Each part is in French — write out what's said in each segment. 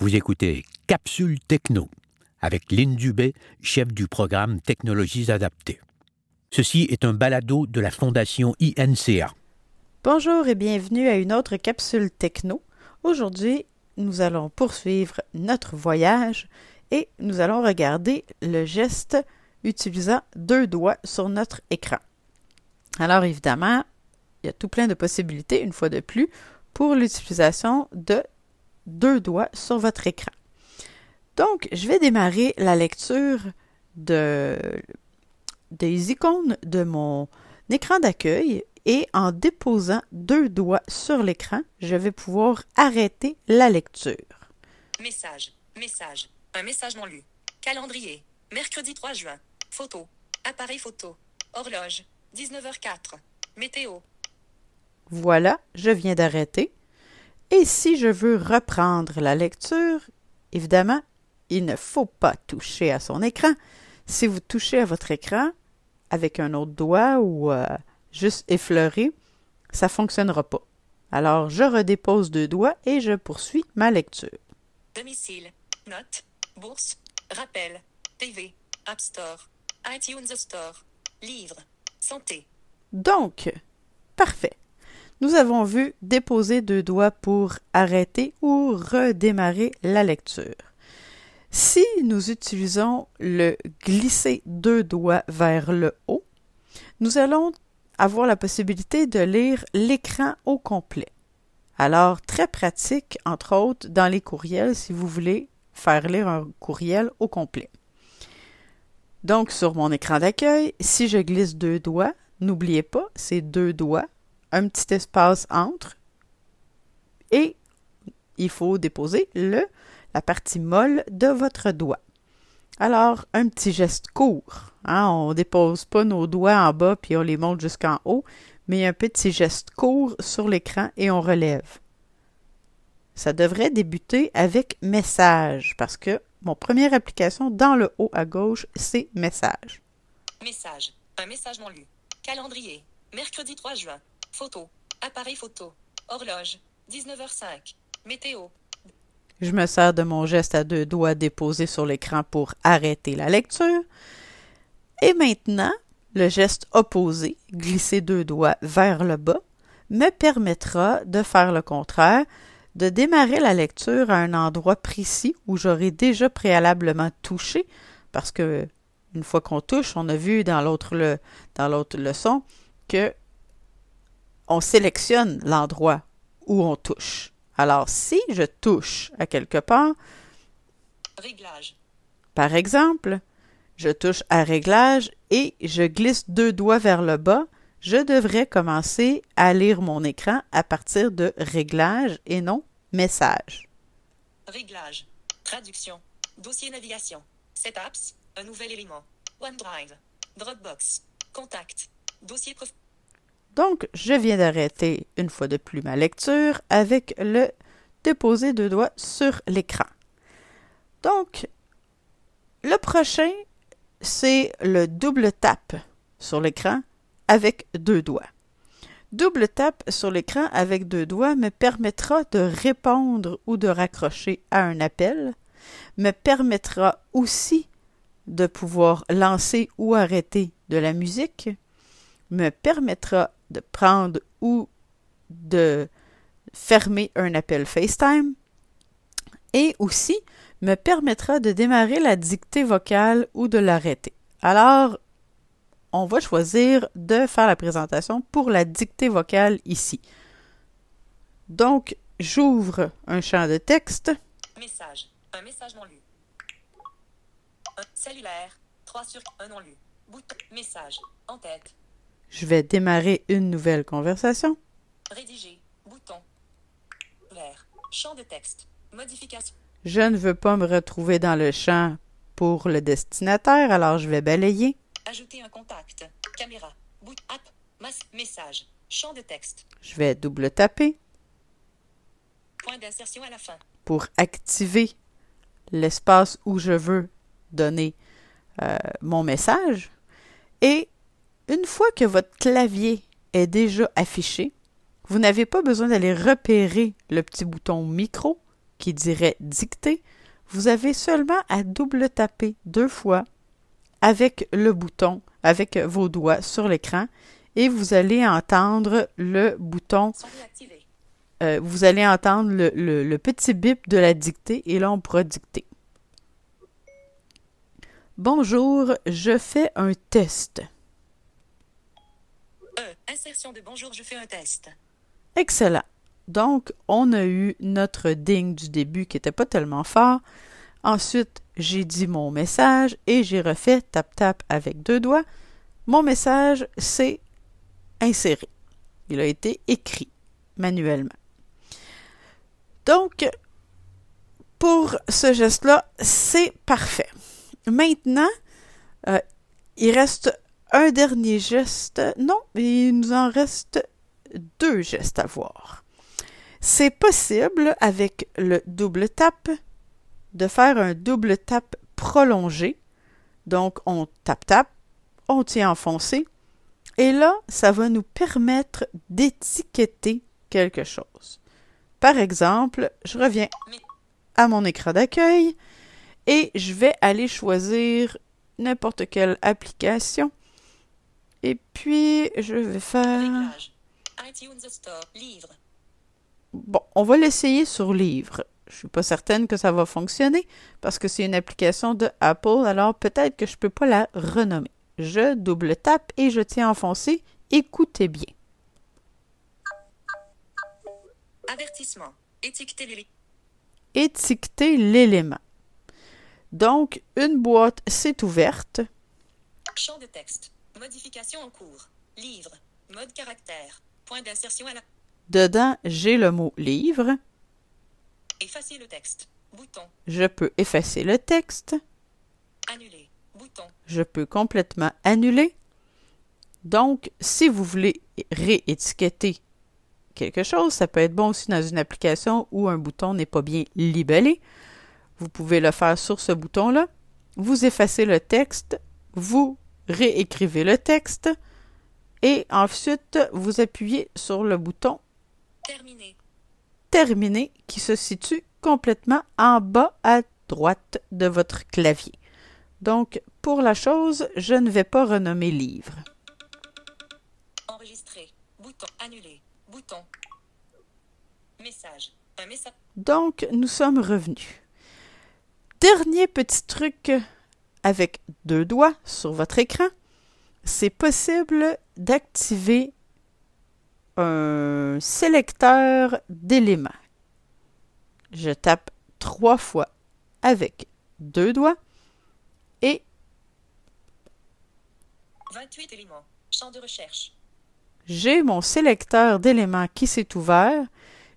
Vous écoutez Capsule Techno avec Lynn Dubé, chef du programme Technologies adaptées. Ceci est un balado de la Fondation INCA. Bonjour et bienvenue à une autre capsule techno. Aujourd'hui, nous allons poursuivre notre voyage et nous allons regarder le geste utilisant deux doigts sur notre écran. Alors évidemment, il y a tout plein de possibilités, une fois de plus, pour l'utilisation de deux doigts sur votre écran. Donc, je vais démarrer la lecture de, des icônes de mon écran d'accueil et en déposant deux doigts sur l'écran, je vais pouvoir arrêter la lecture. Message, message, un message non lu. Calendrier, mercredi 3 juin. Photo, appareil photo, horloge, 19h04. Météo. Voilà, je viens d'arrêter. Et si je veux reprendre la lecture, évidemment, il ne faut pas toucher à son écran. Si vous touchez à votre écran avec un autre doigt ou euh, juste effleurer, ça ne fonctionnera pas. Alors, je redépose deux doigts et je poursuis ma lecture. Domicile, note, bourse, rappel, TV, App Store, iTunes Store, livre, santé. Donc, parfait. Nous avons vu déposer deux doigts pour arrêter ou redémarrer la lecture. Si nous utilisons le glisser deux doigts vers le haut, nous allons avoir la possibilité de lire l'écran au complet. Alors, très pratique, entre autres, dans les courriels si vous voulez faire lire un courriel au complet. Donc, sur mon écran d'accueil, si je glisse deux doigts, n'oubliez pas, c'est deux doigts un petit espace entre et il faut déposer le, la partie molle de votre doigt. Alors, un petit geste court. Hein, on ne dépose pas nos doigts en bas puis on les monte jusqu'en haut, mais un petit geste court sur l'écran et on relève. Ça devrait débuter avec message parce que mon première application dans le haut à gauche, c'est message. Message. Un message non lu. Calendrier. Mercredi 3 juin. Photo. Appareil photo. Horloge. 19h05. Météo. Je me sers de mon geste à deux doigts déposé sur l'écran pour arrêter la lecture. Et maintenant, le geste opposé, glisser deux doigts vers le bas, me permettra de faire le contraire, de démarrer la lecture à un endroit précis où j'aurai déjà préalablement touché, parce que une fois qu'on touche, on a vu dans l'autre le, dans l'autre leçon que on sélectionne l'endroit où on touche. Alors, si je touche à quelque part, Réglage. par exemple, je touche à réglage et je glisse deux doigts vers le bas, je devrais commencer à lire mon écran à partir de réglage et non message. Réglage. Traduction. Dossier navigation. Setups. Un nouvel élément. OneDrive. Dropbox. Contact. Dossier. Donc, je viens d'arrêter une fois de plus ma lecture avec le déposer deux doigts sur l'écran. Donc, le prochain, c'est le double tap sur l'écran avec deux doigts. Double tap sur l'écran avec deux doigts me permettra de répondre ou de raccrocher à un appel, me permettra aussi de pouvoir lancer ou arrêter de la musique, me permettra de prendre ou de fermer un appel FaceTime et aussi me permettra de démarrer la dictée vocale ou de l'arrêter. Alors, on va choisir de faire la présentation pour la dictée vocale ici. Donc, j'ouvre un champ de texte. Message. Un message non lu. Un cellulaire. 3 sur 1 non lu. Bouton. Message. En tête. Je vais démarrer une nouvelle conversation. Rédiger. Bouton. Vert. Champ de texte. Modification. Je ne veux pas me retrouver dans le champ pour le destinataire, alors je vais balayer. Ajouter un contact. Caméra. Boot. App. Masse. Message. Champ de texte. Je vais double taper Point d'insertion à la fin. pour activer l'espace où je veux donner euh, mon message. Et une fois que votre clavier est déjà affiché, vous n'avez pas besoin d'aller repérer le petit bouton micro qui dirait dicter, vous avez seulement à double taper deux fois avec le bouton, avec vos doigts sur l'écran, et vous allez entendre le bouton, euh, vous allez entendre le, petit bip de la dictée, et là on pourra. Bonjour, je fais un test. E. Insertion de bonjour, je fais un test. Excellent. Donc, on a eu notre ding du début qui n'était pas tellement fort. Ensuite, j'ai dit mon message et j'ai refait tap-tap avec deux doigts. Mon message s'est inséré. Il a été écrit manuellement. Donc, pour ce geste-là, c'est parfait. Maintenant, euh, il reste un dernier geste. Non, il nous en reste deux gestes à voir. C'est possible avec le double tap de faire un double tap prolongé. Donc on tape tape, on tient enfoncé et là ça va nous permettre d'étiqueter quelque chose. Par exemple, je reviens à mon écran d'accueil et je vais aller choisir n'importe quelle application. Et puis je vais faire. Bon, on va l'essayer sur livre. Je suis pas certaine que ça va fonctionner parce que c'est une application de Apple, alors peut-être que je peux pas la renommer. Je double tape et je tiens enfoncé. Écoutez bien. Avertissement. Étiqueter Étiqueter l'élément. Donc, une boîte s'est ouverte. Champ de texte. Modification en cours. Livre. Mode caractère. Point d'insertion à la. Dedans, j'ai le mot livre. Effacer le texte. Bouton. Je peux effacer le texte. Annuler. Bouton. je peux complètement annuler. Donc, si vous voulez réétiqueter quelque chose, ça peut être bon aussi dans une application où un bouton n'est pas bien libellé. Vous pouvez le faire sur ce bouton-là. Vous effacez le texte, vous réécrivez le texte et ensuite vous appuyez sur le bouton Terminé. Terminer qui se situe complètement en bas à droite de votre clavier. Donc, pour la chose, je ne vais pas renommer livre. Enregistrer. Bouton. Annuler. Bouton. Message. Un message. Donc, nous sommes revenus. Dernier petit truc avec deux doigts sur votre écran, c'est possible d'activer un sélecteur d'éléments. Je tape trois fois avec deux doigts et 28 éléments. Champ de recherche. j'ai mon sélecteur d'éléments qui s'est ouvert.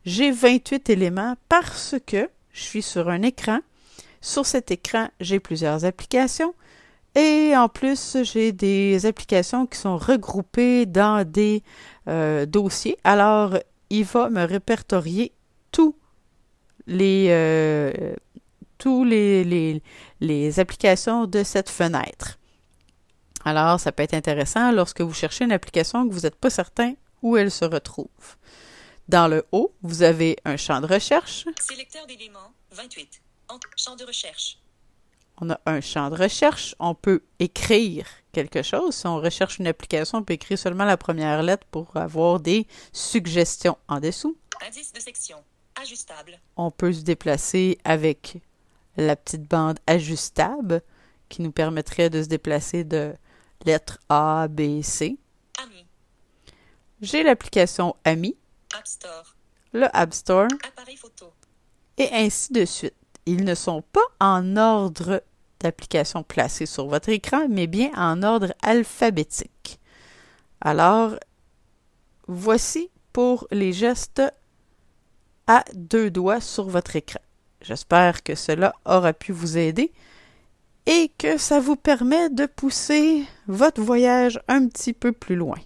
J'ai 28 éléments parce que je suis sur un écran. Sur cet écran, j'ai plusieurs applications. Et en plus, j'ai des applications qui sont regroupées dans des euh, dossiers. Alors, il va me répertorier tous les, euh, les applications de cette fenêtre. Alors, ça peut être intéressant lorsque vous cherchez une application que vous n'êtes pas certain où elle se retrouve. Dans le haut, vous avez un champ de recherche. Sélecteur d'éléments. 28. En- champ de recherche. On a un champ de recherche. On peut écrire quelque chose. Si on recherche une application, on peut écrire seulement la première lettre pour avoir des suggestions en dessous. Indice de section. Ajustable. On peut se déplacer avec la petite bande ajustable qui nous permettrait de se déplacer de lettres A, B, C. Ami. J'ai l'application Ami, App Store. le App Store Appareil photo. et ainsi de suite. Ils ne sont pas en ordre d'application placée sur votre écran, mais bien en ordre alphabétique. Alors, voici pour les gestes à deux doigts sur votre écran. J'espère que cela aura pu vous aider et que ça vous permet de pousser votre voyage un petit peu plus loin.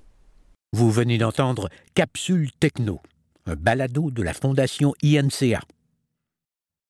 Vous venez d'entendre Capsule Techno, un balado de la Fondation INCA.